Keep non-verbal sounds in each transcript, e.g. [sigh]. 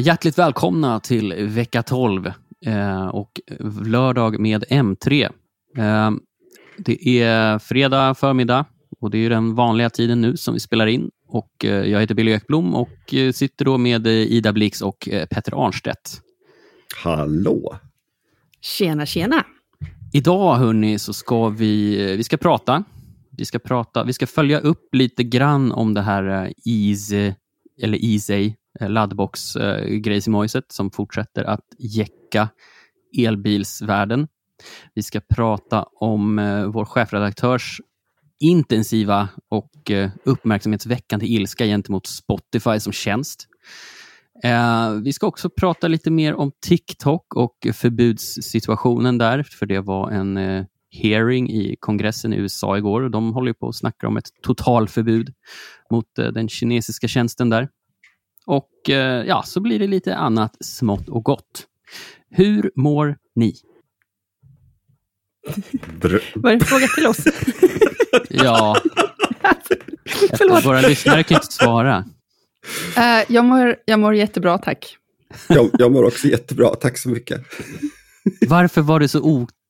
Eh, hjärtligt välkomna till vecka 12 eh, och lördag med M3. Eh, det är fredag förmiddag och det är den vanliga tiden nu som vi spelar in. Och jag heter Billy Ekblom och sitter då med Ida Blix och Petter Arnstedt. Hallå! Tjena, tjena! Idag hörni, så ska vi, vi ska prata. Vi ska prata, vi ska följa upp lite grann om det här Easy, eller Easy Eh, laddbox-grejs i mojset som fortsätter att jäcka elbilsvärlden. Vi ska prata om eh, vår chefredaktörs intensiva och eh, uppmärksamhetsväckande ilska gentemot Spotify som tjänst. Vi ska också prata lite mer om TikTok och förbudssituationen där, för det var en hearing i kongressen i USA igår och de håller på att snacka om ett totalförbud mot den kinesiska tjänsten där. Och eh, ja, så blir det lite annat smått och gott. Hur mår ni? Var det en fråga till oss? [laughs] ja. [laughs] Våra lyssnare kan inte svara. Uh, jag, mår, jag mår jättebra, tack. jag, jag mår också jättebra, tack så mycket. Varför var det så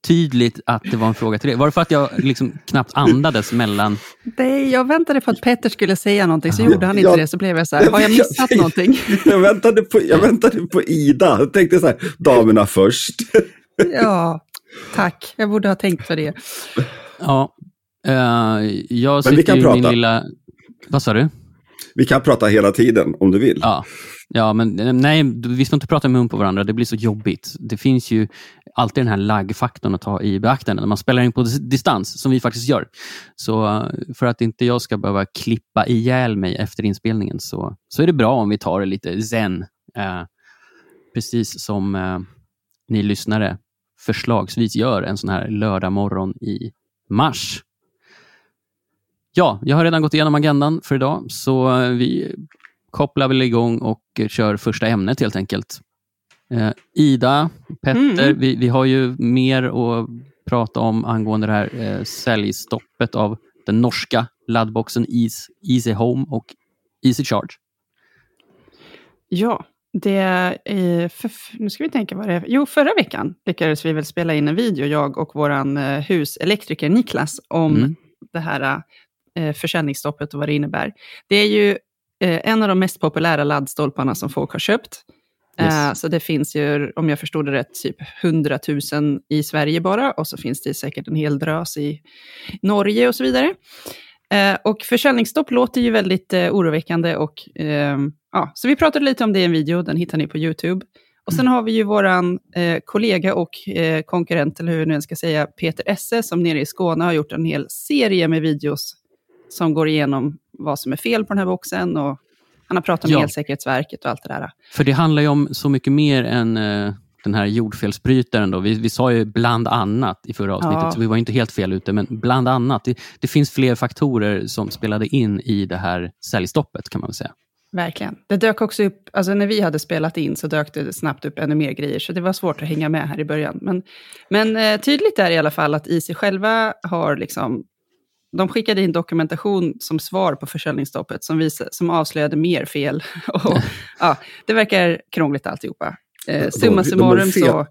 tydligt att det var en fråga till dig? Var det för att jag liksom knappt andades mellan... Nej, jag väntade på att Petter skulle säga någonting, så gjorde han inte jag, det. Så blev jag så här, har jag [laughs] missat jag, någonting? Jag väntade, på, jag väntade på Ida. Jag tänkte så här, damerna först. Ja, tack. Jag borde ha tänkt på det. Ja, uh, jag sitter Men vi kan prata. min lilla... Vad sa du? Vi kan prata hela tiden om du vill. Ja, ja men eh, nej, vi ska inte prata i mun på varandra. Det blir så jobbigt. Det finns ju alltid den här laggfaktorn att ta i beaktande när man spelar in på distans, som vi faktiskt gör. Så eh, för att inte jag ska behöva klippa ihjäl mig efter inspelningen så, så är det bra om vi tar det lite zen. Eh, precis som eh, ni lyssnare förslagsvis gör en sån här lördag morgon i mars. Ja, jag har redan gått igenom agendan för idag, så eh, vi kopplar väl igång och kör första ämnet helt enkelt. Eh, Ida, Petter, mm. vi, vi har ju mer att prata om angående det här eh, säljstoppet av den norska laddboxen Easy, Easy Home och Easy Charge. Ja, det för, nu ska vi tänka vad det är. Jo, förra veckan lyckades vi väl spela in en video, jag och vår eh, huselektriker Niklas, om mm. det här eh, försäljningsstoppet och vad det innebär. Det är ju en av de mest populära laddstolparna som folk har köpt. Yes. Uh, så det finns ju, om jag förstod det rätt, typ 100 000 i Sverige bara. Och så finns det säkert en hel drös i Norge och så vidare. Uh, och försäljningsstopp låter ju väldigt oroväckande. Och, ehm, ja, så vi pratade lite om det i en video, den hittar ni på YouTube. Och sen mm. har vi ju våran kollega och konkurrent, eller hur nu ska säga, Peter Esse, som nere i Skåne har gjort en hel serie med videos som går igenom vad som är fel på den här boxen och han har pratat med ja. Elsäkerhetsverket och allt det där. För det handlar ju om så mycket mer än uh, den här jordfelsbrytaren. Då. Vi, vi sa ju bland annat i förra avsnittet, ja. så vi var inte helt fel ute, men bland annat. Det, det, finns fler faktorer som spelade in i det här säljstoppet kan man säga. Verkligen. Det dök också upp, alltså när vi hade spelat in så dök det snabbt upp ännu mer grejer, så det var svårt att hänga med här i början. Men, men eh, tydligt är i alla fall att IC själva har liksom de skickade in dokumentation som svar på försäljningsstoppet som, visade, som avslöjade mer fel. [laughs] och, ja, det verkar krångligt alltihopa. Eh, summa summarum så...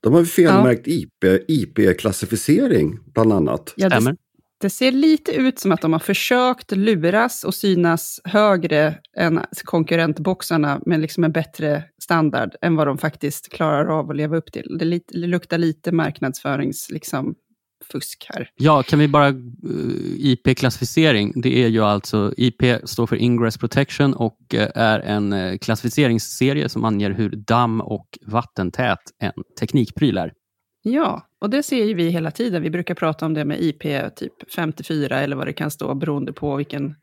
De har felmärkt ja. IP-klassificering IP bland annat. Ja, det, det, ser lite ut som att de har försökt luras och synas högre än konkurrentboxarna med liksom en bättre standard än vad de faktiskt klarar av att leva upp till. Det, lite, det luktar lite marknadsförings... Liksom, fusk här. Ja, kan vi bara... Eh, IP-klassificering, det är ju alltså... IP står för Ingress Protection och uh, är en uh, klassificeringsserie som anger hur damm och vattentät en teknikpryl är. Ja, och det ser ju vi hela tiden. Vi brukar prata om det med IP typ 54 eller vad det kan stå beroende på vilken...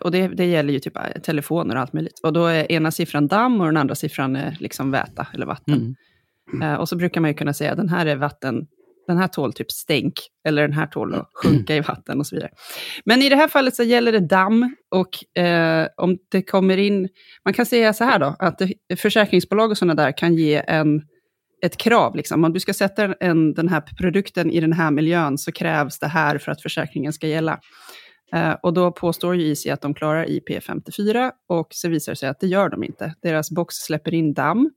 och det, det gäller ju typ telefoner och allt möjligt. Och då är ena siffran damm och den andra siffran är liksom väta eller vatten. Mm. Mm. och så brukar man ju kunna säga den här är vatten den här tål typ stänk, eller den här tål att sjunka i [clears throat] vatten och så vidare. Men i det här fallet så gäller det damm och eh, om det kommer in, man kan säga så här då, att det, försäkringsbolag och sådana där kan ge en, ett krav. Liksom. Om du ska sätta en, den här produkten i den här miljön så krävs det här för att försäkringen ska gälla. Eh, och då påstår ju Easy att de klarar IP54 och så visar det sig att det gör de inte. Deras box släpper in damm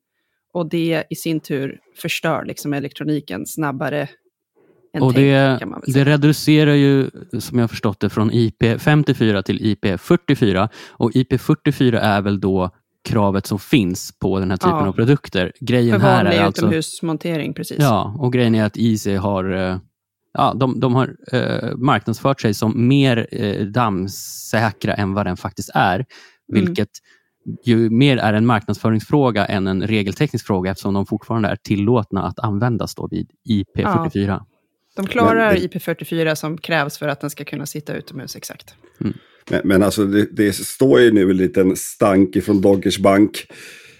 och det i sin tur förstör liksom elektroniken snabbare än och det, kan man väl säga. det reducerar ju, som jag förstått det, från IP54 till IP44. Och IP44 är väl då kravet som finns på den här typen Ja. av produkter. Grejen För här är alltså... utomhusmontering, precis. Ja, och grejen är att Easy har, eh, ja, de, de har eh, marknadsfört sig som mer eh, dammsäkra än vad den faktiskt är. Mm. Ju mer är en marknadsföringsfråga än en regelteknisk fråga eftersom de fortfarande är tillåtna att användas då vid IP44. De klarar Men- IP44 som krävs för att den ska kunna sitta utomhus, exakt. Men, men alltså det, det står ju nu en liten stank ifrån Doggers Bank.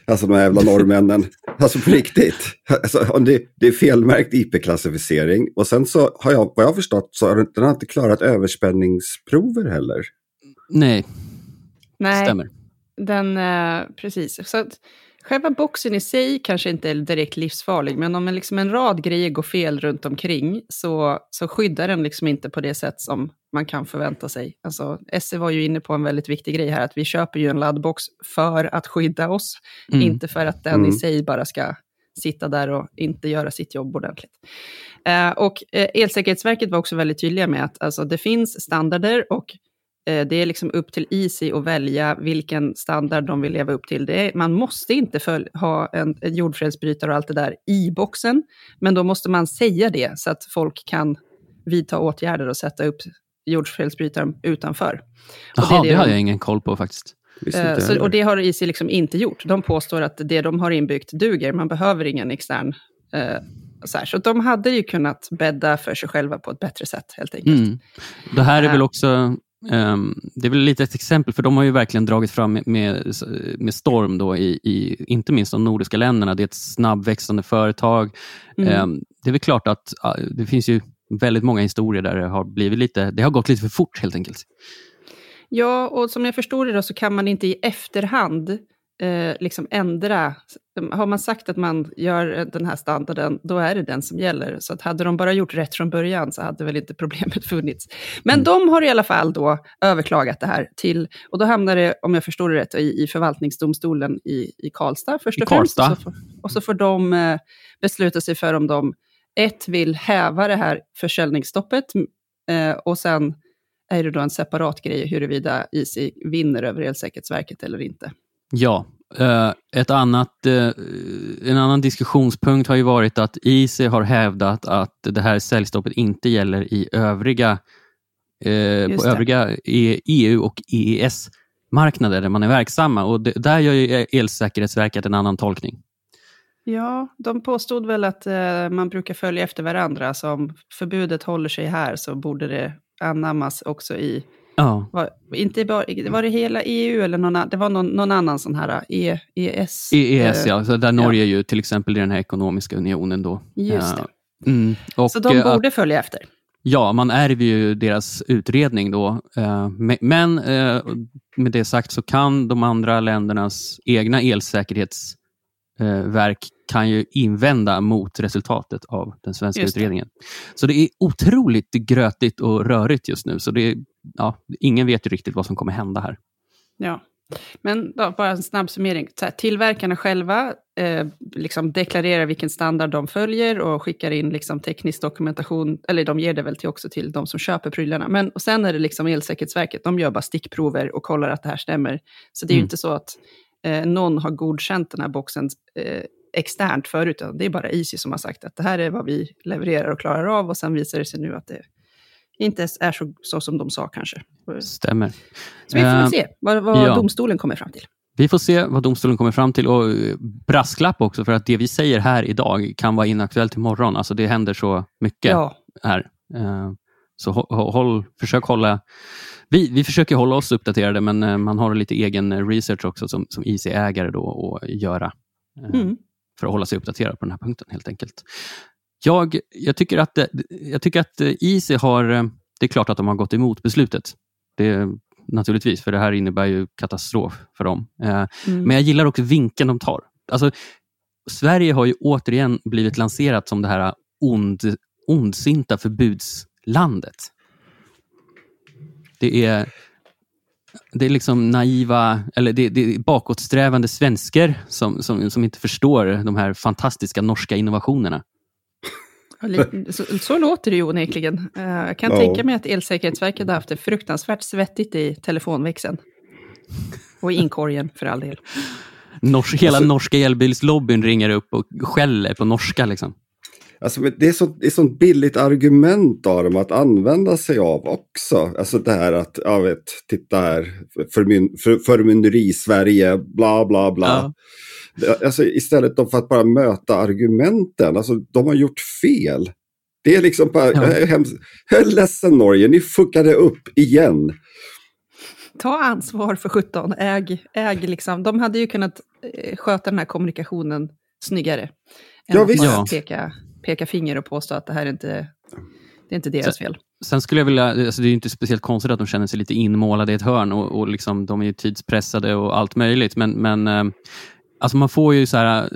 Alltså de här jävla norrmännen. [laughs] alltså på riktigt. Alltså, om det, det är felmärkt IP-klassificering. Och sen så har jag, vad jag har förstått, så har den, den har inte klarat överspänningsprover heller. Nej, Nej, stämmer. Den, eh, precis. Så att, själva boxen i sig kanske inte är direkt livsfarlig, men om en, liksom en rad grejer går fel runt omkring så, så skyddar den liksom inte på det sätt som man kan förvänta sig. Alltså, Esse var ju inne på en väldigt viktig grej här, att vi köper ju en laddbox för att skydda oss, Mm. inte för att den i Mm. sig bara ska sitta där och inte göra sitt jobb ordentligt. Eh, och eh, Elsäkerhetsverket var också väldigt tydliga med att alltså, det finns standarder och det är liksom upp till Easy att välja vilken standard de vill leva upp till. Det är, man måste inte följ, ha en, en jordfelsbrytare och allt det där i boxen, men då måste man säga det så att folk kan vidta åtgärder och sätta upp jordfelsbrytaren utanför. Jaha, det, det hade de- jag ingen koll på faktiskt. Eh, så, och det har Easy liksom inte gjort. De påstår att det de har inbyggt duger, man behöver ingen extern. Eh, så, här. så de hade ju kunnat bädda för sig själva på ett bättre sätt, helt enkelt. Mm. Det här är Eh. väl också ehm, det är väl lite ett exempel, för de har ju verkligen dragit fram med, med, med storm, då i, i, inte minst de nordiska länderna. Det är ett snabbväxande företag. Mm. Ehm, det är väl klart att det finns ju väldigt många historier där det har, blivit lite, det har gått lite för fort helt enkelt. Ja, och som jag förstår det då, så kan man inte i efterhand eh, liksom ändra. Har man sagt att man gör den här standarden, då är det den som gäller. Så att hade de bara gjort rätt från början så hade väl inte problemet [laughs] funnits. Men Mm. de har i alla fall då överklagat det här till, och då hamnar det, om jag förstår det rätt, i, i förvaltningsdomstolen i, i Karlstad först och främst. Och så, får, och så får de eh, besluta sig för om de, ett, vill häva det här försäljningsstoppet, eh, och sen är det då en separat grej huruvida Easy vinner över Elsäkerhetsverket eller inte. Ja, ett annat, eh, en annan diskussionspunkt har ju varit att IC har hävdat att det här säljstoppet inte gäller i övriga, eh, på övriga E- EU och EES-marknader där man är verksamma. Och det, där gör ju Elsäkerhetsverket en annan tolkning. Ja, de påstod väl att eh, man brukar följa efter varandra, så om förbudet håller sig här så borde det anammas också i, Ja, var, inte bara, var det hela EU eller någon, det var någon, någon annan sån här e, EES? EES eh, ja, så där Norge är ju till exempel i den här ekonomiska unionen. då. Just det. Eh, Mm, och, Så de eh, borde följa efter. Ja, man ärver ju deras utredning då. Eh, me- Men med det sagt så kan de andra ländernas egna elsäkerhetsverk kan ju invända mot resultatet av den svenska utredningen. Så det är otroligt grötigt och rörigt just nu. Så det är, ja, ingen vet ju riktigt vad som kommer hända här. Ja. Men då, bara en snabb summering. Så här, tillverkarna själva eh, liksom deklarerar vilken standard de följer och skickar in liksom teknisk dokumentation, eller de ger det väl till också till de som köper prylarna. Men och sen är det liksom Elsäkerhetsverket, de gör bara stickprover och kollar att det här stämmer. Så det är ju Mm. inte så att eh, någon har godkänt den här boxen eh, externt förut, utan det är bara Easy som har sagt att det här är vad vi levererar och klarar av och sen visar det sig nu att det inte är så, så som de sa kanske. Stämmer. Så vi får väl se vad, vad ja. domstolen kommer fram till. Vi får se vad domstolen kommer fram till och eh, brasklapp också för att det vi säger här idag kan vara inaktuellt imorgon. Alltså det händer så mycket. Ja, här. Eh, Så hå- håll, försök hålla... Vi, vi försöker hålla oss uppdaterade, men eh, man har lite egen eh, research också som, som IC-ägare då att göra eh, Mm. för att hålla sig uppdaterad på den här punkten helt enkelt. Jag, jag, tycker, att, det- jag tycker att IC har... eh, Det är klart att de har gått emot beslutet. Det, naturligtvis, för det här innebär ju katastrof för dem. Mm. Men jag gillar också vinkeln de tar. Alltså, Sverige har ju återigen blivit lanserat som det här ond, ondsinta förbudslandet. Det är, det är liksom naiva, eller det, det är bakåtsträvande svenskar som, som, som inte förstår de här fantastiska norska innovationerna. Så, så låter det ju onekligen. Eh, jag kan ja. tänka mig att Elsäkerhetsverket hade haft det fruktansvärt svettigt i telefonväxeln. Och i inkorgen för all del. Nors hela alltså, norska elbilslobbyn ringer upp och skäller på norska. Liksom. Alltså, det är så det är sånt billigt argument av dem att använda sig av också. Alltså det här att, jag vet, titta här, förmyn, för, förmynderi Sverige, bla bla bla. Ja. Alltså, istället för att bara möta argumenten, alltså de har gjort fel. Det är liksom bara, ja. jag, är hemskt, jag är ledsen Norge, ni fuckade upp igen. Ta ansvar för 17, äg, äg liksom. De hade ju kunnat eh, sköta den här kommunikationen snyggare. Ja, visst. Peka, peka finger och påstå att det här är inte, det är inte deras fel. Sen skulle jag vilja, alltså det är inte speciellt konstigt att de känner sig lite inmålade i ett hörn och, och liksom, de är tidspressade och allt möjligt. Men, men eh, alltså man får ju så här,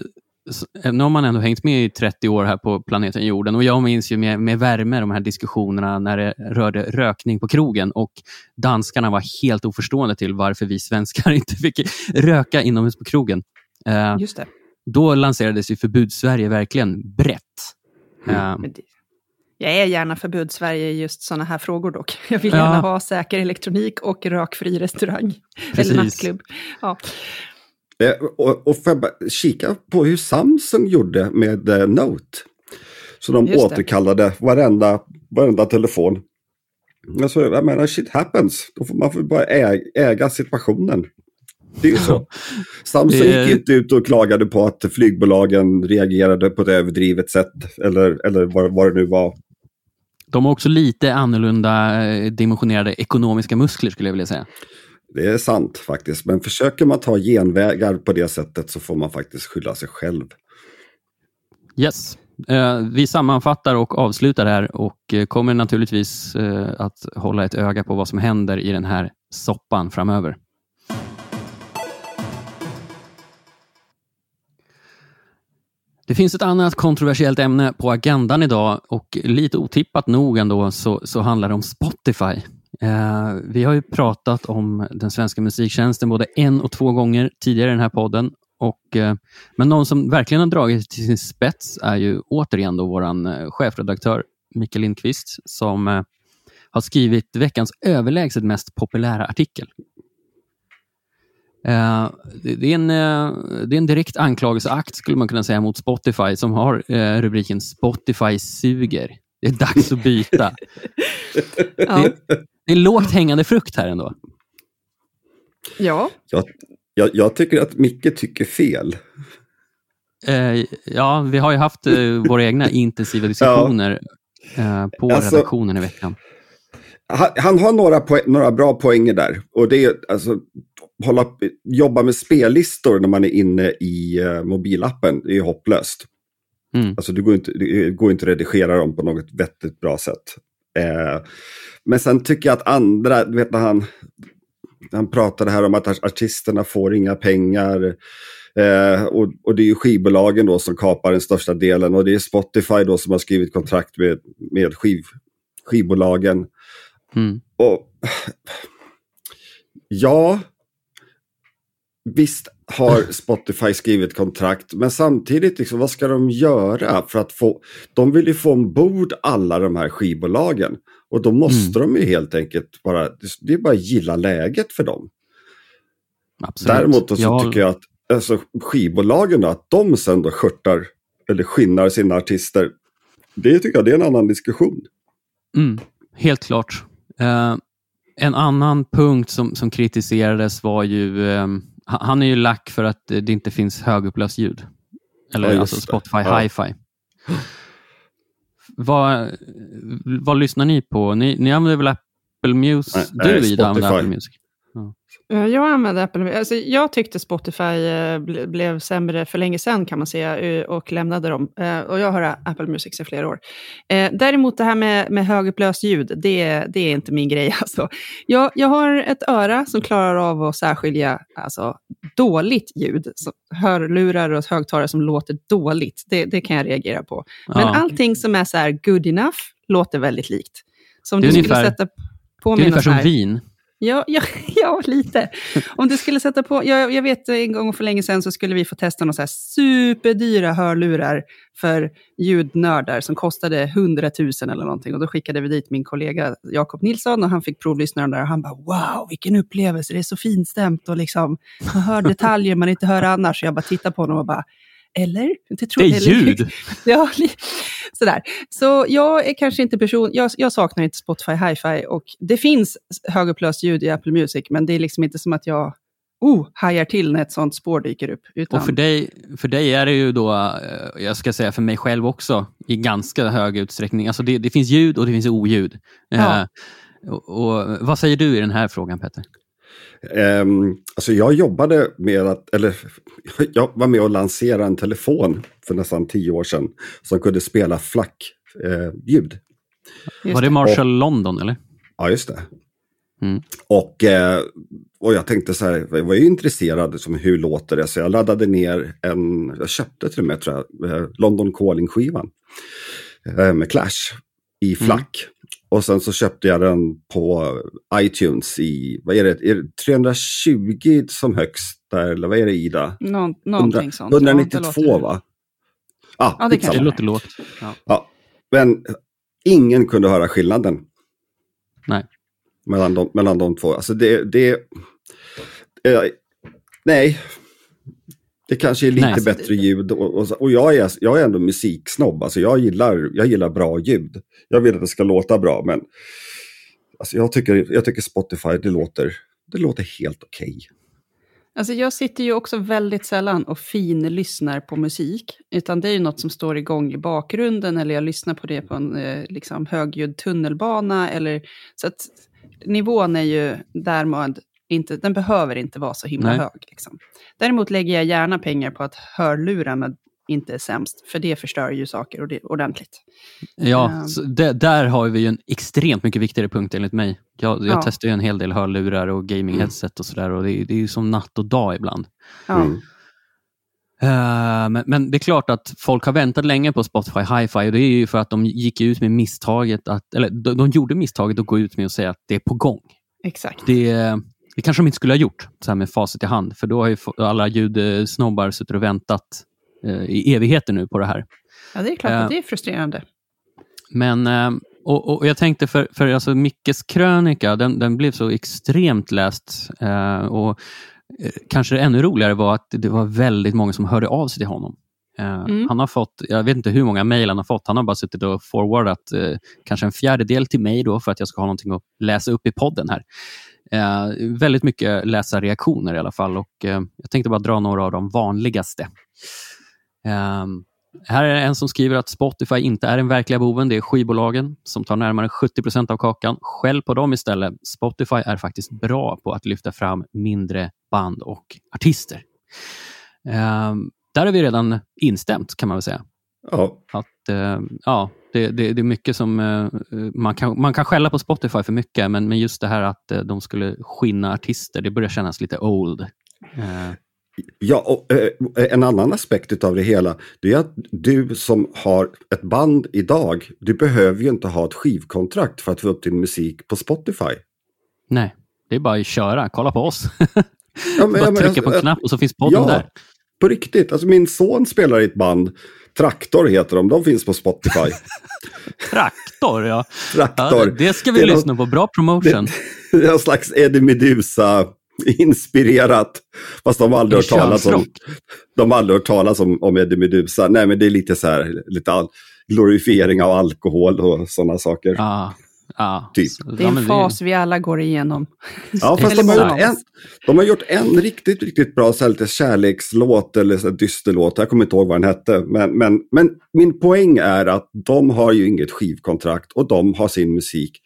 nu har man ändå hängt med i 30 år här på planeten jorden och jag minns ju med, med värme de här diskussionerna när det rörde rökning på krogen och danskarna var helt oförstående till varför vi svenskar [laughs] inte fick röka inomhus på krogen. Eh, Just det. Då lanserades ju förbud-Sverige verkligen brett. Mm. Uh, jag är gärna förbud-Sverige i just sådana här frågor dock. [laughs] Jag vill gärna ja. ha säker elektronik och rökfri restaurang. [laughs] Precis. Eller nattklubb. Ja. Eh, och, och får jag bara kika på hur Samsung gjorde med eh, Note. Så de Just återkallade det. varenda, varenda telefon. Alltså, jag menar, shit happens. Då får man får bara äga, äga situationen. Det är ju så. [laughs] Samsung gick inte ut och klagade på att flygbolagen reagerade på ett överdrivet sätt. Eller, eller vad, vad det nu var. De har också lite annorlunda eh, dimensionerade ekonomiska muskler skulle jag vilja säga. Det är sant faktiskt, men försöker man ta genvägar på det sättet så får man faktiskt skylla sig själv. Yes. Eh, vi sammanfattar och avslutar här och eh, kommer naturligtvis att hålla ett öga på vad som händer i den här soppan framöver. Det finns ett annat kontroversiellt ämne på agendan idag och lite otippat nog ändå så, så handlar det om Spotify. Eh, vi har ju pratat om den svenska musiktjänsten både en och två gånger tidigare i den här podden. Och, eh, men någon som verkligen har dragit till sin spets är ju återigen då vår eh, chefredaktör Mikael Lindqvist som eh, har skrivit veckans överlägset mest populära artikel. Eh, det, det, är en, eh, det är en direkt anklagelseakt skulle man kunna säga mot Spotify som har rubriken Spotify suger. Det är dags att byta. [laughs] ja. det, det är lågt hängande frukt här ändå. Ja. Jag, jag, jag tycker att Micke tycker fel. Eh, ja, vi har ju haft eh, våra egna intensiva [laughs] diskussioner ja. eh, på alltså, redaktionen i veckan. Han, han, har några, några bra poänger där. Och det är alltså, hålla, jobba med spellistor när man är inne i uh, mobilappen. Det är hopplöst. Mm. Alltså, det går inte, det går inte att redigera dem på något vettigt bra sätt. Eh, men sen tycker jag att andra, du vet när han, han pratade här om att artisterna får inga pengar. Eh, och, och, det är ju skivbolagen då som kapar den största delen och det är Spotify då som har skrivit kontrakt med, med skiv, skivbolagen. Mm. Och Ja, visst har [laughs] Spotify skrivit kontrakt, men samtidigt, liksom, vad ska de göra för att få... De vill ju få ombord alla de här skivbolagen. Och då måste mm. de ju helt enkelt bara, det är bara gilla läget för dem. Absolut. Däremot så jag... tycker jag att alltså, skivbolagen, att de sen då skörtar eller skinnar sina artister, det tycker jag det är en annan diskussion. Mm, helt klart. Uh, en annan punkt som, som kritiserades var ju, um, han är ju lack för att det inte finns högupplöst ljud. Eller ja, alltså Spotify ja. hi-fi. Vad, vad lyssnar ni på? Ni, ni använder väl Apple Music? Nej, du Ida använder Apple Music? Ja. Jag använder Apple. Alltså, jag tyckte Spotify eh, ble, blev sämre för länge sedan kan man säga eh, och lämnade dem. Eh, och jag har Apple Music i flera år. Däremot det här med, med högupplöst ljud, det, det är inte min grej. [laughs] Alltså. Jag, jag har ett öra som klarar av att särskilja alltså, dåligt ljud. hörlurar och högtalare som låter dåligt, det, det kan jag reagera på. Men ja. allting som är så good enough låter väldigt likt. Så om du ungefär... skulle sätta det är ungefär som vin. Ja, [laughs] ja, ja, lite. Om du skulle sätta på, jag, jag vet en gång för länge sedan så skulle vi få testa några superdyra hörlurar för ljudnördar som kostade 100 000 eller någonting. Och då skickade vi dit min kollega Jakob Nilsson och han fick provlyssna dem där och han bara wow, vilken upplevelse, det är så finstämt och liksom man hör detaljer man inte hör annars. Så jag bara tittade på honom och bara eller? Det, tror, det är eller, ljud! [laughs] ja, sådär. Så jag är kanske inte person, jag, jag saknar inte Spotify Hi-Fi och det finns högupplöst ljud i Apple Music, men det är liksom inte som att jag oh, hajar till när ett sånt spår dyker upp. Utan... Och för dig, för dig är det ju då, eh, jag ska säga för mig själv också, i ganska hög utsträckning. Alltså det, det finns ljud och det finns oljud. Ja. Eh, och, och, vad säger du i den här frågan Petter? Um, alltså jag jobbade med att, eller [laughs] jag var med och lanserade en telefon för nästan tio år sedan som kunde spela flack-ljud. Eh, var det Marshall och, London eller? Ja, just det. Mm. Och, eh, och jag tänkte så här, jag var ju intresserad som hur låter det, så jag laddade ner en, jag köpte till och med tror jag, eh, London Calling-skivan eh, med Clash i flack. Mm. Och sen så köpte jag den på iTunes i, vad är det, är det 320 som högst där, eller vad är det Ida? Nå någonting 100, sånt. 192 ja, va? Ah, ja, det, kan det låter lågt. Ja. ja. Men ingen kunde höra skillnaden. Nej. Mellan de, mellan de två. Alltså det, det eh, nej, det kanske är lite Nej. bättre ljud och, och, och, jag, är, jag är ändå musiksnobb. Alltså jag, gillar, jag gillar bra ljud. Jag vill att det ska låta bra men alltså jag, tycker, jag tycker Spotify det låter, det låter helt okej. Okay. Alltså jag sitter ju också väldigt sällan och finlyssnar på musik. Utan det är ju något som står igång i bakgrunden eller jag lyssnar på det på en eh, liksom, högljudd tunnelbana. Eller, så att nivån är ju därmed inte, den behöver inte vara så himla Nej. hög. Liksom. Däremot lägger jag gärna pengar på att hörlurarna inte är sämst, för det förstör ju saker ordentligt. Ja, um, det, där har vi ju en extremt mycket viktigare punkt enligt mig. Jag, jag ja. testar ju en hel del hörlurar och gaming-headset och sådär och det, det, är ju som natt och dag ibland. Ja. Mm. Uh, men, men, det är klart att folk har väntat länge på Spotify Hi-Fi och det är ju för att de gick ut med misstaget att, eller de, de gjorde misstaget att gå ut med och säga att det är på gång. Exakt. Det, det kanske de inte skulle ha gjort så här med facit i hand, för då har ju alla ljudsnobbar suttit och väntat eh, i evigheter nu på det här. Ja, det är klart att det är frustrerande. Men, uh, och, och, jag tänkte för, för alltså Mickes krönika, den, den blev så extremt läst. Uh, och Kanske det ännu roligare var att det var väldigt många som hörde av sig till honom. Mm. Han har fått, jag vet inte hur många mejl han har fått. Han har bara suttit och forwardat eh, kanske en fjärdedel till mig då för att jag ska ha någonting att läsa upp i podden här. Eh, väldigt mycket läsarreaktioner i alla fall och eh, jag tänkte bara dra några av de vanligaste. Eh, här är en som skriver att Spotify inte är den verkliga boven, det är skivbolagen som tar närmare 70 procent av kakan. Skäll på dem istället. Spotify är faktiskt bra på att lyfta fram mindre band och artister. Eh, där har vi redan instämt kan man väl säga. Ja. Att, eh, ja, det, det, det, är mycket som... Eh, man, kan, man kan skälla på Spotify för mycket, men, men just det här att eh, de skulle skinna artister, det börjar kännas lite old. Eh. Ja, och en annan aspekt av det hela, det är att du som har ett band idag, du behöver ju inte ha ett skivkontrakt för att få upp din musik på Spotify. Nej, det är bara att köra, kolla på oss. [laughs] Ja, men, bara trycka på en knapp och så finns podden ja, där. På riktigt, alltså min son spelar i ett band Traktor heter de, de finns på Spotify. [laughs] Traktor, ja. Traktor. Ja, det ska vi lyssna på, bra promotion. Det, [laughs] det är en slags Eddie Meduza inspirerat. Fast de har aldrig hört talas om, de har aldrig hört talas om, om Eddie Meduza. Nej, men det är lite så här, lite all, glorifiering av alkohol och sådana saker. Ah. Ja, typ. Det är en fas vi alla går igenom. Ja, fast de har, gjort en, de har gjort en riktigt, riktigt bra så här, lite kärlekslåt eller så här, dysterlåt. Jag kommer inte ihåg vad den hette. Men, men, men min poäng är att de har ju inget skivkontrakt och de har sin musik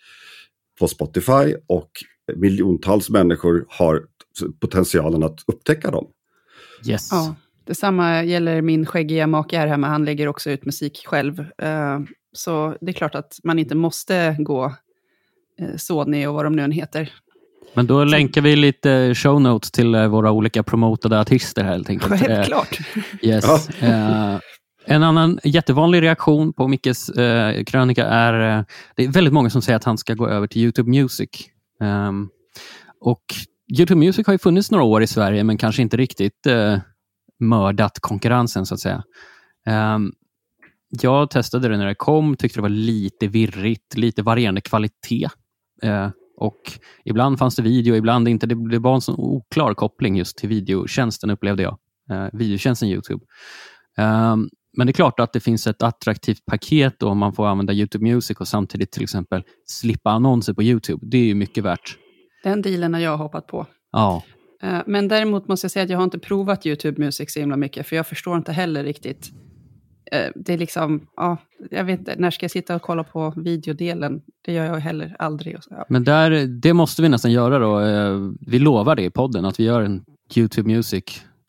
på Spotify och miljontals människor har potentialen att upptäcka dem. Yes. Ja, detsamma gäller min skäggiga make här hemma. Han lägger också ut musik själv. Uh, så det är klart att man inte måste gå Sony och vad de nu än heter. Men då länkar vi lite show notes till eh, våra olika promotade artister här helt enkelt. Självklart. Eh, yes. Ja. En annan jättevanlig reaktion på Mickes eh, krönika är, eh, det är väldigt många som säger att han ska gå över till YouTube Music. Um, och Youtube Music har ju funnits några år i Sverige, men kanske inte riktigt mördat konkurrensen, så att säga. Um, jag testade det när det kom, tyckte det var lite virrigt, lite varierande kvalitet. Uh, och Ibland fanns det video, ibland inte. Det, det var en så oklar koppling just till videotjänsten, upplevde jag. Uh, videotjänsten Youtube. Um, men det är klart att det finns ett attraktivt paket om man får använda Youtube Music och samtidigt till exempel slippa annonser på Youtube. Det är ju mycket värt. Den dealen har jag hoppat på. Ja. Eh, men däremot måste jag säga att jag har inte provat Youtube Music så himla mycket, för jag förstår inte heller riktigt. Eh, det är liksom, ja, jag vet inte, när ska jag sitta och kolla på videodelen? Det gör jag heller aldrig. Men där, det måste vi nästan göra då. Eh, vi lovar det i podden, att vi gör en Youtube Music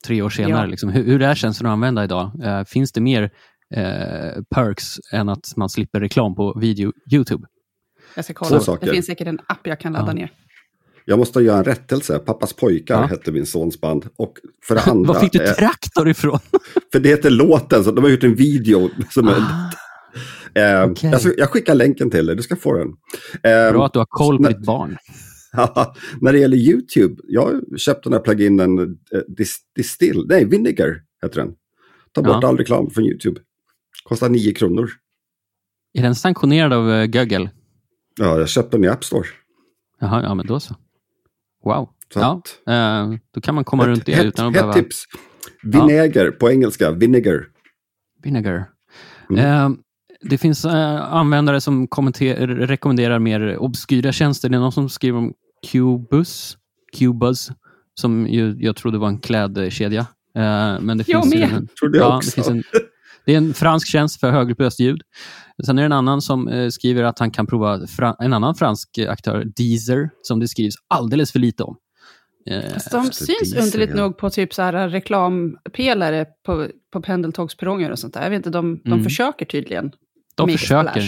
tre år senare. Ja. Liksom. Hur, hur det här känns att använda idag. finns det mer perks än att man slipper reklam på video Youtube? Jag ska kolla. Det finns säkert en app jag kan ladda ja. ner. Jag måste göra en rättelse. Pappas pojkar ja. hette min sons band. Och för [laughs] det andra, Var fick du traktor ifrån? [laughs] för det heter låten, så de har gjort en video. Som ah. Eh, okay. jag, jag, skickar länken till dig, du ska få den. Eh, Bra att du har koll på ditt barn. [laughs] när det gäller YouTube, jag köpte den här pluginen uh, Distill, nej Vinegar heter den. Ta bort ja. all reklam från YouTube. Kostar 9 kronor. Är den sanktionerad av uh, Google? Ja, jag köpte den i App Store. Jaha, ja men då så. Wow. Så ja, eh, då kan man komma ett, runt det ett, utan att behöva... tips. Vinäger ja. på engelska. Vinegar. Vinegar. Mm. Eh, det finns eh, användare som rekommenderar mer obskyra tjänster. Det är någon som skriver om Cubus, Cubus som ju, jag trodde var en klädkedja. Eh, men det jag finns med! En, trodde jag ja, också. Det, en, [laughs] det, är en fransk tjänst för högupplöst ljud. Sen är det en annan som eh, skriver att han kan prova en annan fransk aktör, Deezer, som det skrivs alldeles för lite om. Eh, alltså, de syns Deezer, underligt ja. nog på typ så här reklampelare på, på pendeltågsperronger och sånt där. Jag vet inte, de, de mm. försöker tydligen. De försöker.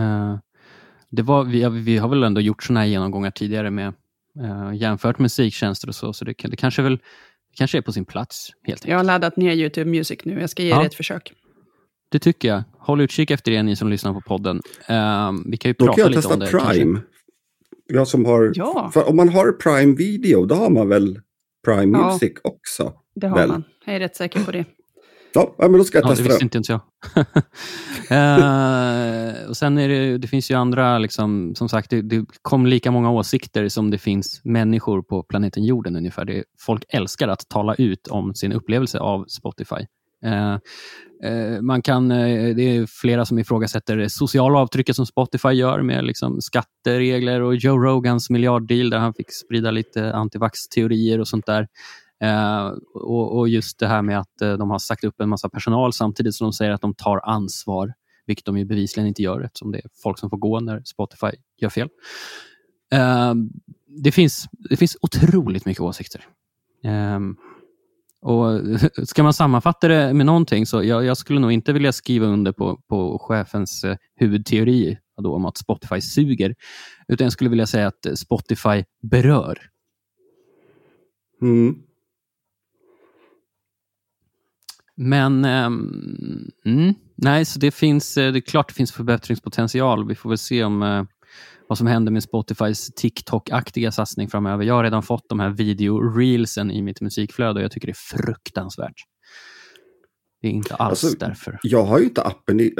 Uh, det var, vi, vi har väl ändå gjort sådana här genomgångar tidigare med uh, jämfört musiktjänster och så, så det, det kanske väl kanske är på sin plats. helt enkelt. Jag har laddat ner YouTube Music nu, jag ska ge ja. det ett försök. Det tycker jag. Håll utkik efter det, ni som lyssnar på podden. Uh, vi kan ju då prata kan lite om det. Prime. Jag som har, ja. om man har Prime Video, då har man väl Prime ja, Music också? Det har väl? man. Jag är rätt säker på det. Ja, men då ska jag ja, testa det. visste inte ens jag. uh, [laughs] och sen är det, det finns ju andra, liksom, som sagt, det, det kom lika många åsikter som det finns människor på planeten jorden ungefär. Det, folk älskar att tala ut om sin upplevelse av Spotify. Uh, uh, man kan, det är flera som ifrågasätter det sociala avtrycket som Spotify gör med liksom skatteregler och Joe Rogans miljarddeal där han fick sprida lite antivax-teorier och sånt där. Eh, och, och, just det här med att eh, de har sagt upp en massa personal samtidigt som de säger att de tar ansvar, vilket de ju bevisligen inte gör eftersom det är folk som får gå när Spotify gör fel. Eh, det, finns, det finns otroligt mycket åsikter. Eh, och [laughs] Ska man sammanfatta det med någonting så jag, jag skulle nog inte vilja skriva under på, på chefens eh, huvudteori då, om att Spotify suger, utan jag skulle vilja säga att Spotify berör. Mm. Men um, mm, nej, så det finns, eh, det är klart det finns förbättringspotential. Vi får väl se om uh, vad som händer med Spotifys TikTok-aktiga satsning framöver. Jag har redan fått de här video-reelsen i mitt musikflöde och jag tycker det är fruktansvärt. Det är inte alls alltså, därför. Jag har ju inte appen i,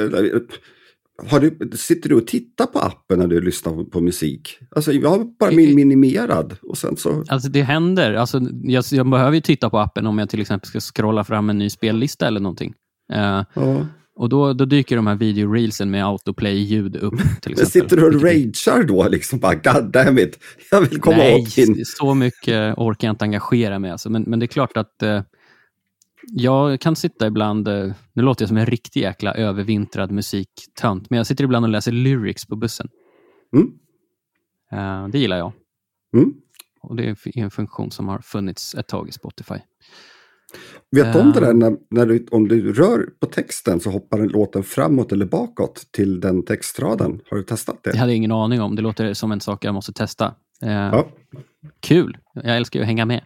har du, sitter du och tittar på appen när du lyssnar på musik? Alltså, jag har bara min minimerad. Och sen så... Alltså det händer. Alltså, jag, jag behöver ju titta på appen om jag till exempel ska scrolla fram en ny spellista eller någonting. Uh, ja. Och då, då dyker de här videoreelsen med autoplay-ljud upp. Till exempel. sitter du och ragear då? Liksom bara, God damn it, jag vill komma Nej, åt din... så mycket orkar jag inte engagera mig. Alltså. Men, men det är klart att uh, jag kan sitta ibland, eh, nu låter jag som en riktig jäkla övervintrad musiktönt, men jag sitter ibland och läser lyrics på bussen. Mm. Uh, det gillar jag. Mm. Och Det är en funktion som har funnits ett tag i Spotify. Vet du om det där eh. när, när du, om du rör på texten så hoppar den låten framåt eller bakåt till den textraden? Har du testat det? Det hade jag ingen aning om. Det låter som en sak jag måste testa. Eh, ja. Kul! Jag älskar ju att hänga med.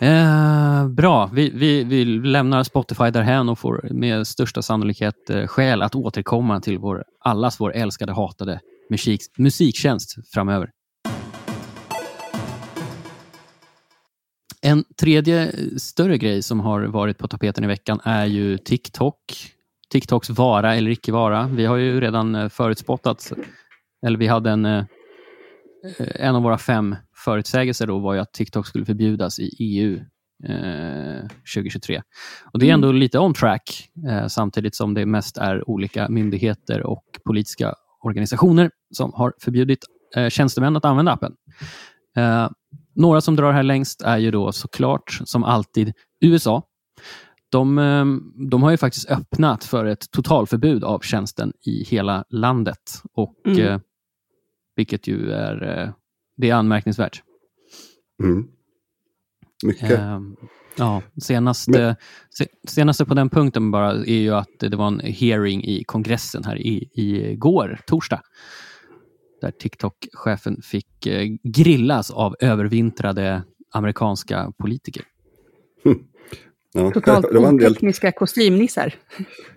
Eh, bra. Vi, vi, vi lämnar Spotify därhen och får med största sannolikhet eh, skäl att återkomma till vår, allas vår älskade, hatade musik, musiktjänst framöver. En tredje eh, större grej som har varit på tapeten i veckan är ju TikTok. TikToks vara eller icke vara. Vi har ju redan eh, förutspått att, eller vi hade en en av våra fem förutsägelser då var att TikTok skulle förbjudas i EU eh, 2023. Och Det är ändå mm. lite on track, eh, samtidigt som det mest är olika myndigheter och politiska organisationer som har förbjudit eh, tjänstemän att använda appen. Eh, några som drar här längst är ju då såklart, som alltid, USA. De, eh, de har ju faktiskt öppnat för ett totalförbud av tjänsten i hela landet. Och, mm. Vilket ju är, eh, det är anmärkningsvärt. Mm. Mycket. Eh, ja, senaste, Men... senaste på den punkten bara är ju att det var en hearing i kongressen här i, i går, torsdag där TikTok-chefen fick eh, grillas av övervintrade amerikanska politiker. Ja, Totalt otekniska kostymnissar.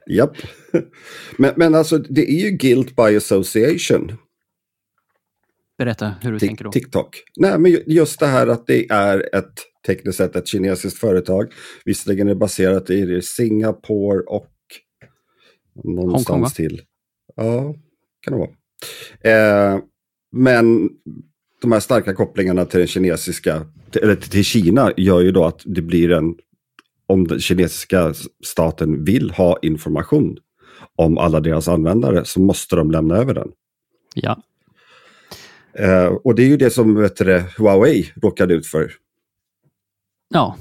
Japp. [laughs] Men, men alltså, det är ju guilt by association. Berätta hur du Tik tänker då. TikTok. Nej, men just det här att det är ett tekniskt sett ett kinesiskt företag. Visserligen är det baserat i Singapore och någonstans Hongkong, till. Ja, kan det vara. Eh, men de här starka kopplingarna till den kinesiska, eller till Kina gör ju då att det blir en, om den kinesiska staten vill ha information om alla deras användare så måste de lämna över den. Ja. Eh, och det är ju det som vet du, Huawei råkade ut för. Ja,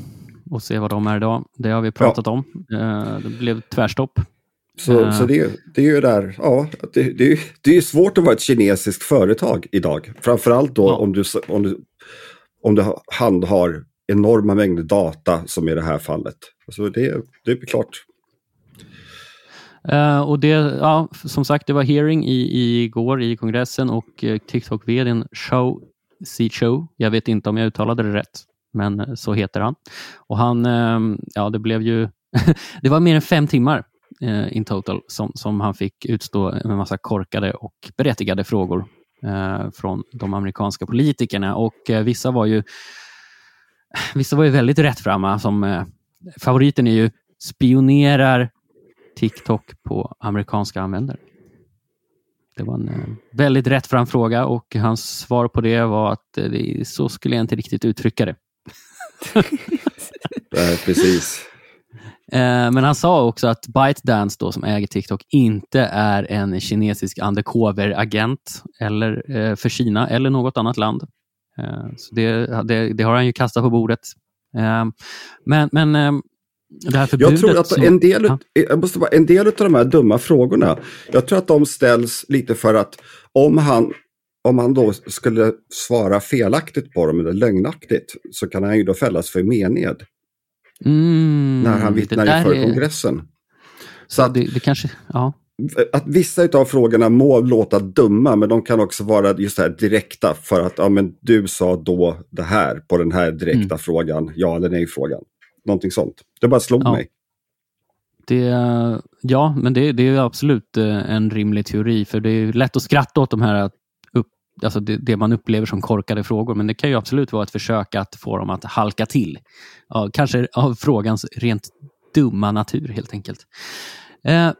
och se vad de är idag. Det har vi pratat ja. om. Eh, det blev tvärstopp så, uh. så det, det, är ju där, ja, det, det, det är svårt att vara ett kinesiskt företag idag. Framförallt då ja. om, du, om, du, om du handhar enorma mängder data som i det här fallet. Så det, det är klart. Uh, och det, ja, som sagt, det var hearing i, i går i kongressen och uh, TikTok-vdn Shou Show. jag vet inte om jag uttalade det rätt, men eh, så heter han. Och han, uh, ja det blev ju, [laughs] det var mer än fem timmar in total som, som han fick utstå en massa korkade och berättigade frågor från de amerikanska politikerna. Och vissa var ju vissa var ju väldigt rättframma. Som, favoriten är ju spionerar TikTok på amerikanska användare. Det var en eh, väldigt rättfram fråga och hans svar på det var att eh, det, så skulle jag inte riktigt uttrycka det. [laughs] Nej, precis. Eh, men han sa också att ByteDance, då, som äger TikTok, inte är en kinesisk undercover-agent eller, för Kina eller något annat land. Så det, det, det, har han ju kastat på bordet. Men, men. Jag tror att en del, ja. jag måste bara, en del av de här dumma frågorna, jag tror att de ställs lite för att om han, om han då skulle svara felaktigt på dem eller lögnaktigt så kan han ju då fällas för mened. Mm, när han vittnar inför är... kongressen. Så att, det, det kanske, ja. att vissa av frågorna må låta dumma, men de kan också vara just här direkta för att ja, men du sa då det här på den här direkta mm. frågan, ja eller nej-frågan. Någonting sånt. Det bara slog ja. mig. Det, ja, men det, det, är absolut eh, en rimlig teori, för det är lätt att skratta åt de här alltså det, det, man upplever som korkade frågor. Men det kan ju absolut vara ett försök att få dem att halka till. Ja, kanske av frågans rent dumma natur helt enkelt. Eh,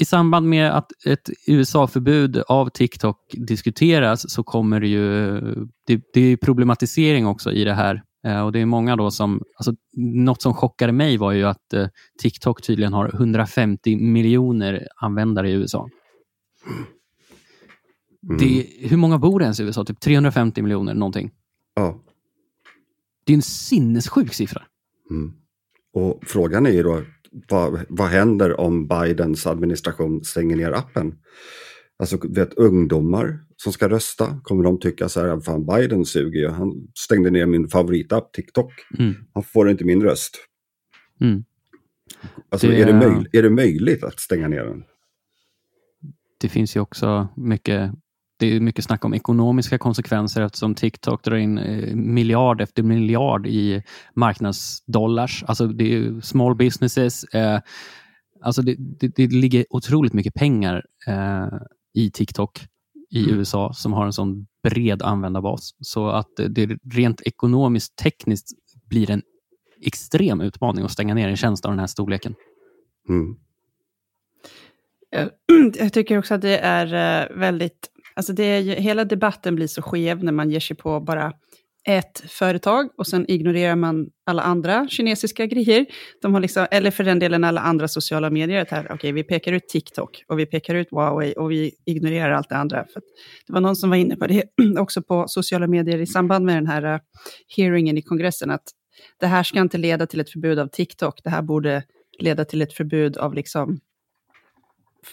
I samband med att ett USA-förbud av TikTok diskuteras så kommer det ju... Det, det är problematisering också i det här. Eh, och det är många då som... Alltså, något som chockade mig var ju att eh, TikTok tydligen har 150 miljoner användare i USA. Mm. Det, hur många bor ens i USA? Typ 350 miljoner någonting. Ja. Det är en sinnessjuk siffra. Mm. Och frågan är ju då, vad, vad händer om Bidens administration stänger ner appen? Alltså, vet, ungdomar som ska rösta, kommer de tycka så här, fan Biden suger ju, han stängde ner min favoritapp TikTok. Mm. Han får inte min röst. Mm. Alltså, det... Är, det möj, är det möjligt att stänga ner den? Det finns ju också mycket det är mycket snack om ekonomiska konsekvenser eftersom TikTok drar in eh, miljard efter miljard i marknadsdollars. Alltså det är small businesses. Eh, alltså det, det, det, ligger otroligt mycket pengar eh, i TikTok i mm. USA som har en sån bred användarbas. Så att det rent ekonomiskt, tekniskt blir en extrem utmaning att stänga ner en tjänst av den här storleken. Mm. [clears throat] Jag tycker också att det är eh, väldigt, alltså det är ju, hela debatten blir så skev när man ger sig på bara ett företag och sen ignorerar man alla andra kinesiska grejer. De har liksom, eller för den delen alla andra sociala medier. Att okay, vi pekar ut TikTok och vi pekar ut Huawei och vi ignorerar allt det andra. För det var någon som var inne på det [clears throat] också på sociala medier i samband med den här eh, hearingen i kongressen. Att det här ska inte leda till ett förbud av TikTok. Det här borde leda till ett förbud av liksom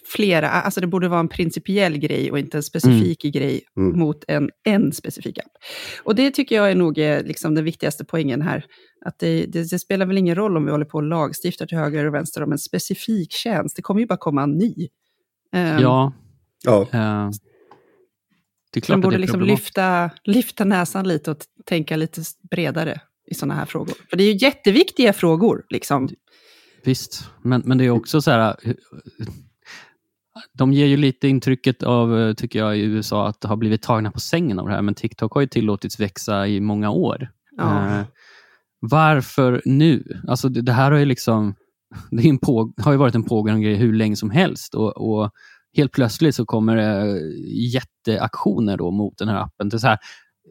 flera, alltså det borde vara en principiell grej och inte en specifik mm. grej mm. mot en, en specifik app. Och det tycker jag är nog eh, liksom den viktigaste poängen här. Att det, det, det, spelar väl ingen roll om vi håller på och lagstiftar till höger och vänster om en specifik tjänst. Det kommer ju bara komma en ny. Um, ja. ja. Uh, det är klart Man borde liksom lyfta, lyfta näsan lite och tänka lite bredare i sådana här frågor. För det är ju jätteviktiga frågor. Liksom. Visst, men, men det är också så här, de ger ju lite intrycket av, eh, tycker jag, i USA att har blivit tagna på sängen av det här, men TikTok har ju tillåtits växa i många år. Ja. Eh, varför nu? Alltså det, det, här har ju liksom, det på, har ju varit en pågående grej hur länge som helst och, och helt plötsligt så kommer det jätteaktioner då mot den här appen. Det är, så här,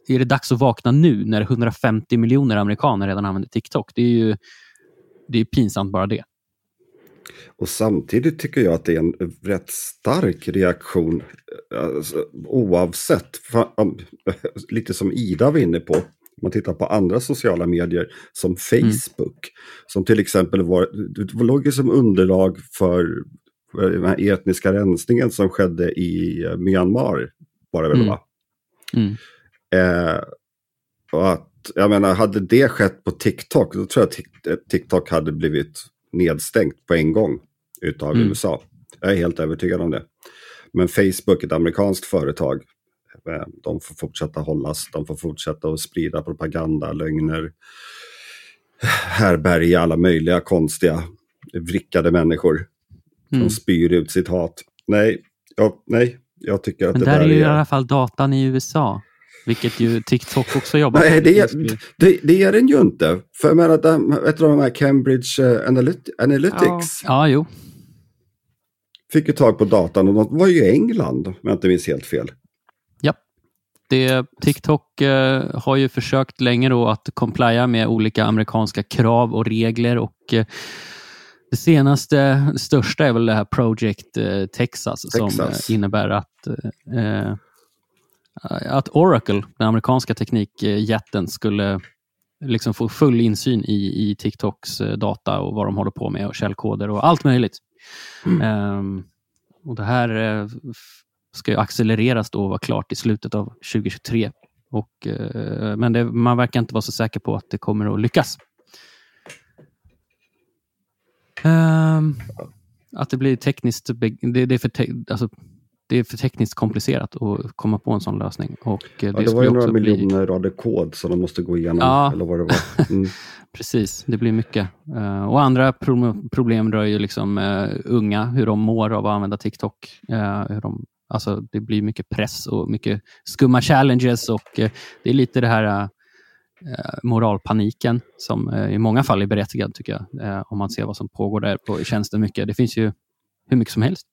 är det dags att vakna nu när 150 miljoner amerikaner redan använder TikTok? Det är ju det är pinsamt bara det. Och samtidigt tycker jag att det är en rätt stark reaktion alltså, oavsett. [laughs] lite som Ida var inne på. Man tittar på andra sociala medier som Facebook. Mm. Som till exempel var, det låg som underlag för den här etniska rensningen som skedde i Myanmar. Bara väl mm. va? Mm. Eh, och att, jag menar, hade det skett på TikTok, då tror jag att TikTok hade blivit nedstängt på en gång utav mm. USA. Jag är helt övertygad om det. Men Facebook, ett amerikanskt företag, eh, de får fortsätta hållas, de får fortsätta att sprida propaganda, lögner, härbärga alla möjliga konstiga, vrickade människor som mm. spyr ut sitt hat. Nej, ja, nej, jag tycker att Men det där där är ju är... i alla fall datan i USA. Vilket ju TikTok också jobbar Nej, det är, det, det är den ju inte. För jag menar, de, vet du, de här Cambridge Analyt Analytics. Ja. ja, jo. Fick ju tag på datan och de var ju i England, om jag inte minns helt fel. Ja. Det, TikTok uh, har ju försökt länge då att complya med olika amerikanska krav och regler och uh, det senaste, största är väl det här Project Texas, Texas. som innebär att Eh, att Oracle, den amerikanska teknikjätten, skulle liksom få full insyn i, i TikToks eh, data och vad de håller på med och källkoder och allt möjligt. Mm. Um, och Det här eh, ska ju accelereras då och vara klart i slutet av 2023. Och, uh, men det, man verkar inte vara så säker på att det kommer att lyckas. Um, att det blir tekniskt... Det, det är för te, alltså, det är för tekniskt komplicerat att komma på en sån lösning. Och det, ja, det var ju några bli... miljoner rader kod som de måste gå igenom. Ja. Eller vad det var. Mm. [laughs] Precis, det blir mycket. Uh, och andra pro problem rör ju liksom, uh, unga, hur de mår av att använda TikTok. Uh, hur de, alltså, det blir mycket press och mycket skumma challenges och det är lite det här moralpaniken som i många fall är berättigad, tycker jag. om man ser vad som pågår där på tjänsten mycket. Det finns ju hur mycket som helst.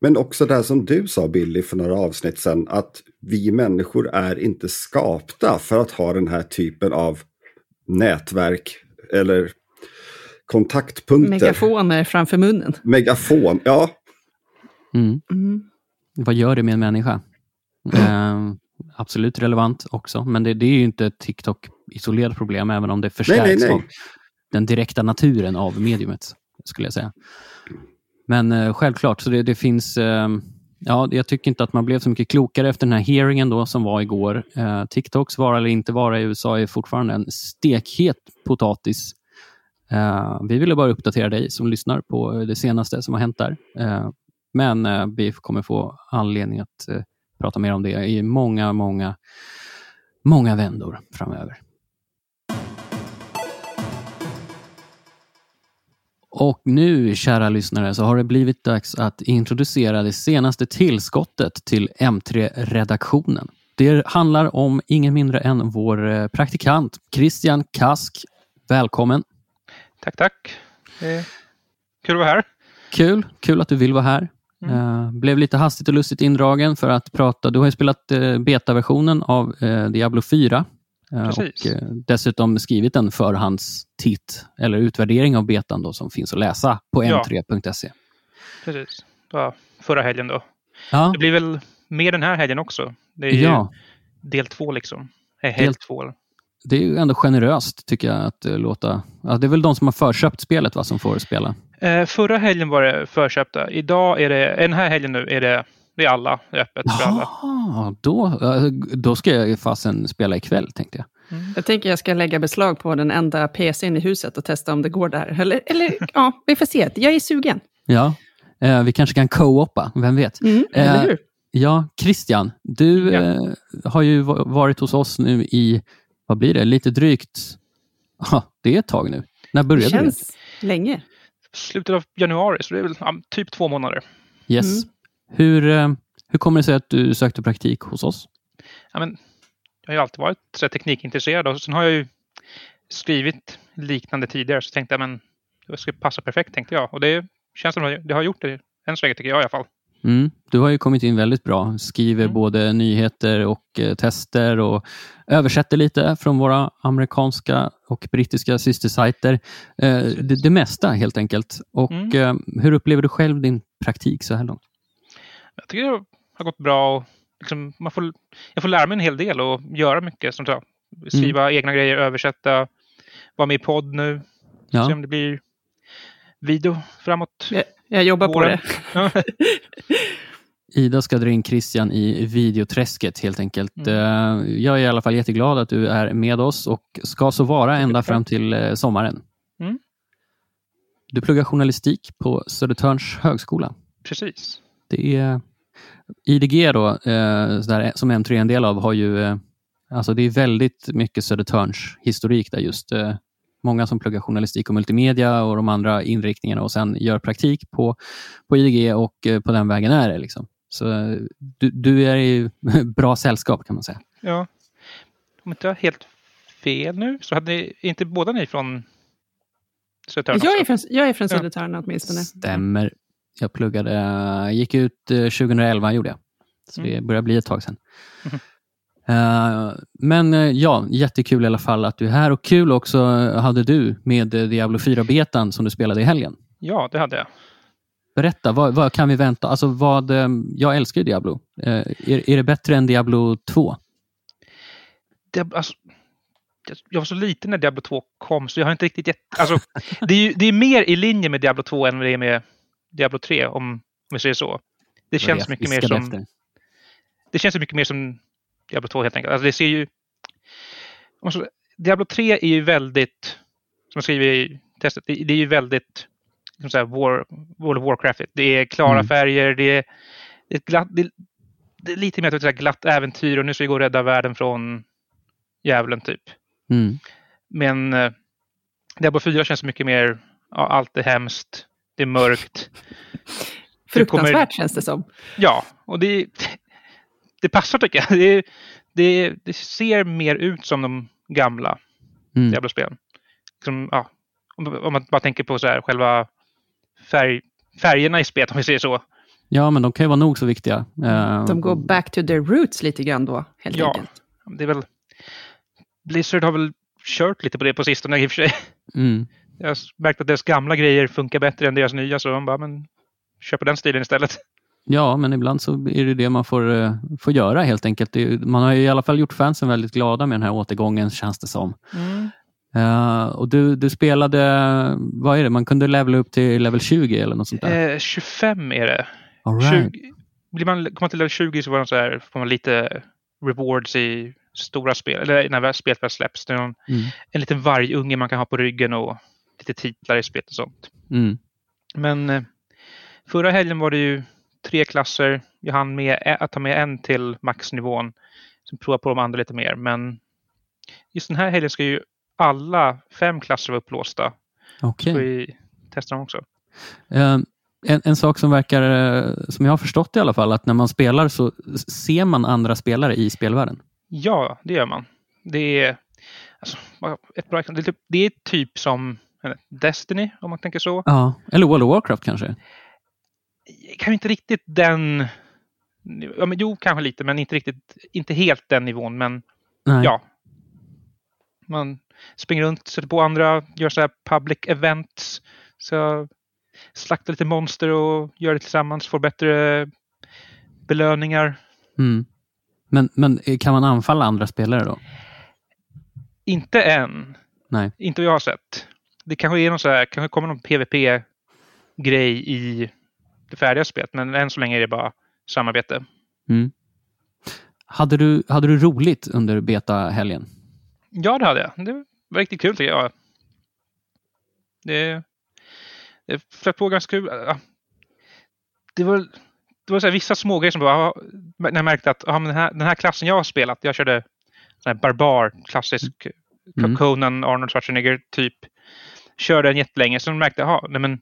Men också det som du sa Billy för några avsnitt sedan, att vi människor är inte skapta för att ha den här typen av nätverk eller kontaktpunkter. Megafoner framför munnen. Megafon, ja. Mm. Mm. Vad gör det med en människa? Eh, absolut relevant också, men det, det är ju inte ett TikTok isolerat problem, även om det förstärks nej, nej, nej. av den direkta naturen av mediumet, skulle jag säga. Men eh, självklart, så det, det finns... Eh, ja, jag tycker inte att man blev så mycket klokare efter den här hearingen då, som var igår. Eh, TikToks vara eller inte vara i USA är fortfarande en stekhet potatis. Eh, vi ville bara uppdatera dig som lyssnar på eh, det senaste som har hänt där. Eh, men eh, vi kommer få anledning att eh, prata mer om det i många, många, många vändor framöver. Och nu, kära lyssnare, så har det blivit dags att introducera det senaste tillskottet till M3-redaktionen. Det handlar om ingen mindre än vår eh, praktikant Christian Kask välkommen. Tack, tack. Eh, kul att vara här. Kul, kul att du vill vara här. Mm. Uh, blev lite hastigt och lustigt indragen för att prata. Du har ju spelat uh, betaversionen av uh, Diablo 4 Precis. och dessutom skrivit en förhandstitt eller utvärdering av betan då, som finns att läsa på Ja. m3.se. Precis. Det var förra helgen då. Ja, Det blir väl mer den här helgen också. Det är ja, del två liksom. Eh, helg Del- två. det är ju ändå generöst tycker jag att låta... Ja, det är väl de som har förköpt spelet va, som får spela? Eh, förra helgen var det förköpta. Idag är det, den här helgen nu är det, det är alla. Det är öppet för alla. Jaha, då, eh, då ska jag fasen spela ikväll tänkte jag. Jag tänker jag ska lägga beslag på den enda PCn i huset och testa om det går där. Eller, eller [laughs] ja, vi får se. Jag är sugen. Ja, eh, vi kanske kan co-opa, vem vet? Mm, Eh, eller hur? Ja, Christian, du Ja. eh, har ju va- varit hos oss nu i, vad blir det, lite drygt, ja, det är ett tag nu. När Det började känns länge. Slutet av januari, så det är väl ja, typ två månader. Yes. Mm. Hur, eh, hur kommer det sig att du sökte praktik hos oss? Ja, men, jag har ju alltid varit så teknikintresserad och sen har jag ju skrivit liknande tidigare så tänkte jag men det ska passa perfekt tänkte jag. Och det känns som att det har gjort det än så länge tycker jag i alla fall. Mm, du har ju kommit in väldigt bra, skriver Mm. både nyheter och eh, tester och översätter lite från våra amerikanska och brittiska systersajter. Eh, det, det mesta helt enkelt. Och Mm. eh, Hur upplever du själv din praktik så här långt? Jag tycker det har gått bra och liksom, man får, jag får lära mig en hel del och göra mycket. Sagt, skriva egna grejer, översätta, vara med i podd nu. Se Ja. om det blir video framåt. Jag, jag jobbar på det. [laughs] Ida ska dra in Christian i videoträsket helt enkelt. Mm. Eh, Jag är i alla fall jätteglad att du är med oss och ska så vara ända fram till eh, sommaren. Mm. Du pluggar journalistik på Södertörns högskola. Precis. Det är IDG då, eh, sådär, som M3 är en del av, har ju eh, alltså det är väldigt mycket Södertörns historik där just eh, många som pluggar journalistik och multimedia och de andra inriktningarna och sen gör praktik på, på IDG och eh, på den vägen är det. Liksom. Så eh, du, du är i [laughs] bra sällskap kan man säga. Ja. Om inte jag helt fel nu så hade ni, inte båda ni från Södertörn Jag är från, jag är från Ja. Södertörn åtminstone. Stämmer. Jag pluggade, jag gick ut eh, 2011 gjorde jag. Så det börjar bli ett tag sedan. Mhm. Eh, men eh, ja, jättekul i alla fall att du är här och kul också eh, hade du med eh, Diablo 4-betan som du spelade i helgen. Ja, det hade jag. Berätta, vad, vad kan vi vänta? Alltså vad, eh, jag älskar ju Diablo. Eh, är, är det bättre än Diablo 2? det, alltså, jag- var så liten när Diablo 2 kom så jag har inte riktigt gett, alltså, det, är ju, det är mer i linje med Diablo 2 än det är med Diablo 3 om, om vi säger så. Det känns mycket mer som efter. det känns mycket mer som Diablo 2 helt enkelt. Alltså det ser ju... så- Diablo 3 är ju väldigt, som jag skriver i testet, det, det är ju väldigt liksom så här, War, World of Warcraft. Det är klara Mm. färger, det är, det är, glatt, det, det är lite mer så här glatt äventyr och nu ska vi gå och rädda världen från djävulen typ. Mm. Men eh, Diablo 4 känns mycket mer, ja, allt är hemskt, det är mörkt. Fruktansvärt kommer- känns det som. Ja, och det, det passar tycker jag. Det, det, det ser mer ut som de gamla Mm. Diablo-spelen. Liksom, ja, om, om man bara tänker på så här, själva färg, färgerna i spelet, om vi säger så. Ja, men de kan ju vara nog så viktiga. Eh, De går back to their roots lite grann då, helt Ja. enkelt. Det är väl, Blizzard har väl kört lite på det på sistone i och för sig. Mm. Jag har märkt att deras gamla grejer funkar bättre än deras nya, så de bara, men på den stilen istället. Ja, men ibland så är det det man får, eh, får göra helt enkelt. Det, man har ju i alla fall gjort fansen väldigt glada med den här återgången känns det som. Eh, och du, du spelade, vad är det, man kunde levela upp till level 20 eller något sånt där? Eh, 25 är det. All right. 20, blir man, kommer man till level 20 så var de så här, får man lite rewards i stora spel, eller när spelet väl släpps. Det är någon, Mm. en liten vargunge man kan ha på ryggen och lite titlar i spelet och sånt. Mm. Men eh, förra helgen var det ju tre klasser. Jag hann med att ta med en till maxnivån. Sen prova på de andra lite mer. Men just den här helgen ska ju alla fem klasser vara upplåsta. Okej. Så vi testar dem också. Eh, en, en sak som verkar, eh, som jag har förstått i alla fall, att när man spelar så ser man andra spelare i spelvärlden. Ja, det gör man. Det är, Alltså, ett bra exempel. Det är typ som Destiny, om man tänker så. Ja, eller World of Warcraft kanske? Kanske inte riktigt den... Ja, men, jo, kanske lite, men inte riktigt, inte helt den nivån. Men Nej. ja. Man springer runt, sätter på andra, gör så här public events. Så slaktar lite monster och gör det tillsammans, får bättre belöningar. Mm. Men, men kan man anfalla andra spelare då? Inte än. Nej. Inte vad jag har sett. Det kanske är någon så här, kanske kommer någon PVP-grej i det färdiga spelet, men än så länge är det bara samarbete. Mm. Hade, du, hade du roligt under beta-helgen? Ja, det hade jag. Det var riktigt kul tycker jag. Det, det flöt på ganska kul. Det var, det var så här, vissa smågrejer som bara, när jag märkte att den, här, den här klassen jag har spelat, jag körde här barbar, klassisk mm. Conan, Arnold Schwarzenegger typ. Körde den jättelänge, sen märkte jag, nej men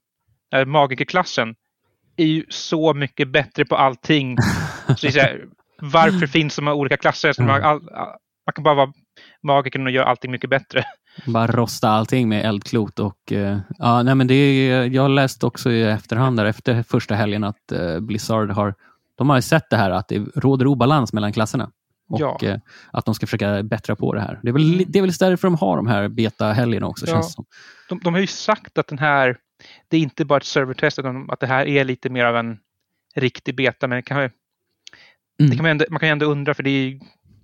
magikerklassen är ju så mycket bättre på allting. [laughs] så det är så här, varför [laughs] finns de här olika klasser? Så man, all, man kan bara vara magiker och göra allting mycket bättre. Bara rosta allting med eldklot och uh, ja, nej men det är, jag läst också i efterhand där efter första helgen att uh, Blizzard har de har sett det här att det råder obalans mellan klasserna och Ja. uh, att de ska försöka bättra på det här. Det är väl, det är väl därför de har de här beta-helgerna också Ja. känns som. De, de har ju sagt att den här, det är inte bara ett servertest, utan att det här är lite mer av en riktig beta. Men det kan, Mm. det kan man, ändå, man kan ju ändå undra, för det är,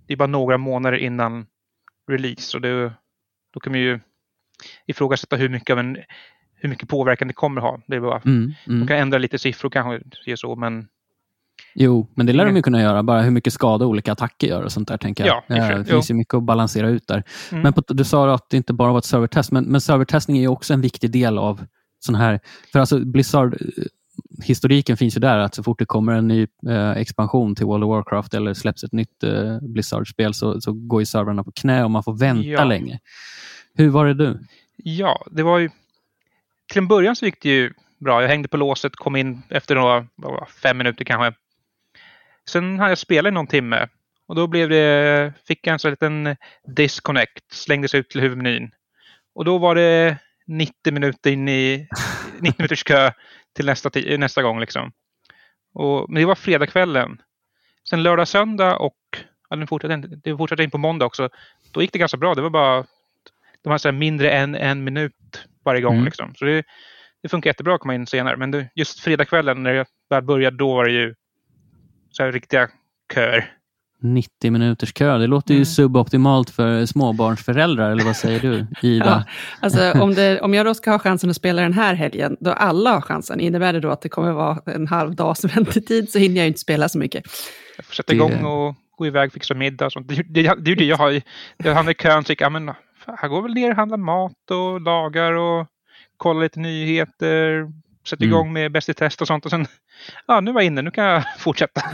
det är bara några månader innan release. Och det, då kan man ju ifrågasätta hur mycket, av en, hur mycket påverkan det kommer ha. Det är bara, Mm, mm. De kan ändra lite siffror kanske, så, men Jo, men det lär de Inga- ju kunna göra. Bara hur mycket skada olika attacker gör och sånt där. tänker jag. Ja. Eh, det finns ju mycket att balansera ut där. Mm. Men på, du sa att det inte bara var ett servertest, men, men servertestning är ju också en viktig del av sån här... För alltså Blizzard, eh, historiken finns ju där att så fort det kommer en ny eh, expansion till World of Warcraft eller släpps ett nytt eh, Blizzard-spel så, så går ju servrarna på knä och man får vänta Ja. länge. Hur var det du? Ja, det var ju... Till en början så gick det ju bra. Jag hängde på låset, kom in efter några, fem minuter kanske. Sen hade jag spelat i någon timme och då blev det, fick jag en sån liten disconnect, slängdes ut till huvudmenyn. Och då var det 90 minuter in i [laughs] 90 minuters kö till nästa, nästa gång. Liksom. Och, men det var fredagskvällen. Sen lördag, söndag och ja, den fortsatte, inte- det fortsatte in på måndag också. Då gick det ganska bra. Det var bara de har så här mindre än en minut varje gång. Mm. Liksom. Så det, det funkar jättebra att komma in senare. Men det, just fredagskvällen när jag väl började, då var det ju så här riktiga köer. 90 minuters kö, det låter ju Mm. suboptimalt för småbarnsföräldrar, eller vad säger du, [laughs] Ida? Ja, alltså, om, det, om jag då ska ha chansen att spela den här helgen, då alla har chansen, innebär det då att det kommer vara en halv dags [laughs] väntetid så hinner jag inte spela så mycket. Jag får sätta Det- igång och gå iväg och fixa middag och sånt. Det, det, det är ju det jag har. Jag hamnar i kön och tycker, ja, men fan, jag går väl ner och handlar mat och lagar och kollar lite nyheter. Sätter Mm. igång med Bäst i test och sånt. Och sen, [laughs] ja nu var jag inne, nu kan jag [laughs] fortsätta. [laughs]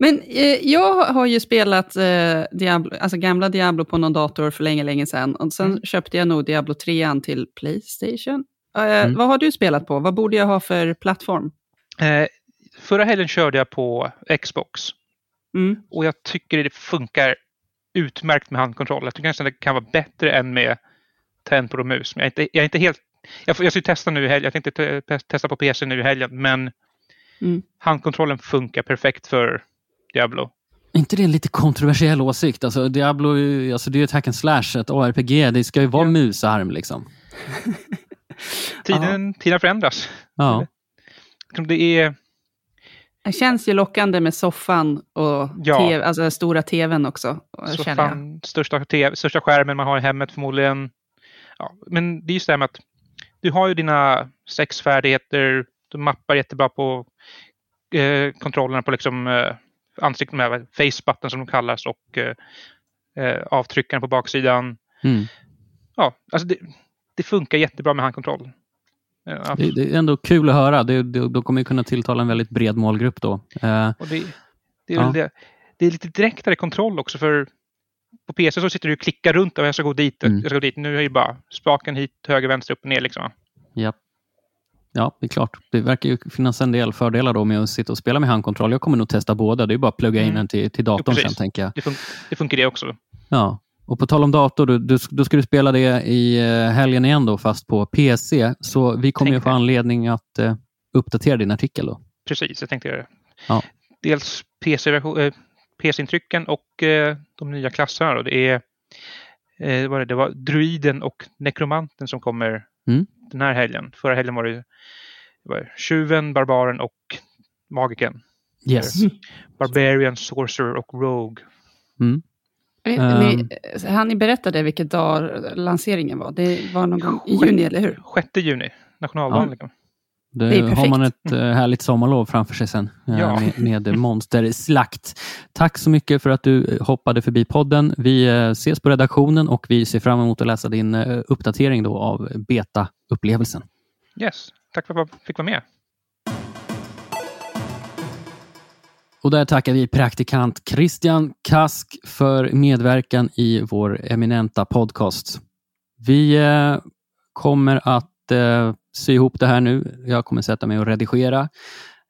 Men eh, jag har ju spelat eh, Diablo, alltså gamla Diablo på någon dator för länge, länge sedan. Och sen Mm. köpte jag nog Diablo 3 till Playstation. Eh, Mm. Vad har du spelat på? Vad borde jag ha för plattform? Eh, förra helgen körde jag på Xbox. Mm. Och jag tycker det funkar utmärkt med handkontroll. Jag tycker nästan det kan vara bättre än med tangentbord och mus. Men jag är inte, jag är inte helt... Jag, jag ska ju testa nu i helgen. Jag tänkte te- testa på PC nu i helgen. Men Mm. handkontrollen funkar perfekt för Diablo. Är inte det en lite kontroversiell åsikt? Alltså, Diablo alltså, det är ju ett hack and slash, ett ARPG. Det ska ju vara Ja. musarm liksom. [laughs] Tiden, tiden förändras. Ja. Det är... Det känns ju lockande med soffan och Ja. TV, alltså den stora tvn också. Så känner jag. fan, största, TV, största skärmen man har i hemmet förmodligen. Ja, men det är just det här med att du har ju dina sex färdigheter. Du mappar jättebra på eh, kontrollerna på liksom, eh, ansiktet med face button som de kallas och eh, eh, avtryckaren på baksidan. Mm. Ja, alltså det, det funkar jättebra med handkontroll. Det, det är ändå kul att höra. Det, det, de kommer ju kunna tilltala en väldigt bred målgrupp då. Eh, Och det, är Ja. det är lite direktare kontroll också för på PC så sitter du och klickar runt och jag ska gå dit, Mm. jag ska gå dit. Nu är det bara spaken hit, höger, vänster, upp och ner liksom. ja. ja, det är klart. Det verkar ju finnas en del fördelar då med att sitta och spela med handkontroll. Jag kommer nog testa båda. Det är bara att plugga in Mm. den till, till datorn Jo, sen, tänker jag. Det, fun det funkar det också. Ja. Och på tal om dator, du, du, då ska du spela det i eh, helgen igen då, fast på PC. Så vi kommer ju få anledning att uh, uppdatera din artikel då. Precis, jag tänkte göra det. Ja. Dels PC-intrycken PC och uh, de nya klasserna. Då. Det, är, uh, var det, det var druiden och nekromanten som kommer mm. den här helgen. Förra helgen var det, det var tjuven, barbaren och magiken. Yes. Barbarian, Sorcerer och Rogue. Mm. Ni, um, han ni berättade vilket dag lanseringen var? Det var någon gång i juni, eller hur? 6 juni, nationaldagen. Ja. Det, har man ett uh, härligt sommarlov framför sig sen uh, ja. med, [laughs] med monsterslakt. Tack så mycket för att du hoppade förbi podden. Vi ses på redaktionen och vi ser fram emot att läsa din uppdatering då av beta-upplevelsen. Yes, tack för att jag fick vara med. Och där tackar vi praktikant Christian Kask för medverkan i vår eminenta podcast. Vi eh, kommer att eh, sy ihop det här nu. Jag kommer sätta mig och redigera.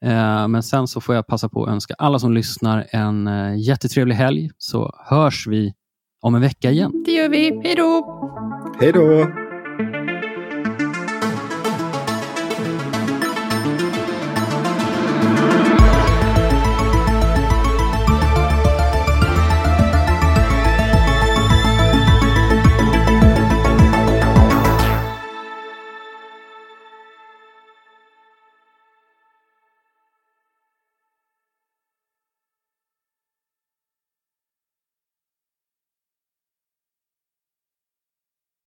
Eh, men sen så får jag passa på att önska alla som lyssnar en eh, jättetrevlig helg, så hörs vi om en vecka igen. Det gör vi. Hej då! Hej då!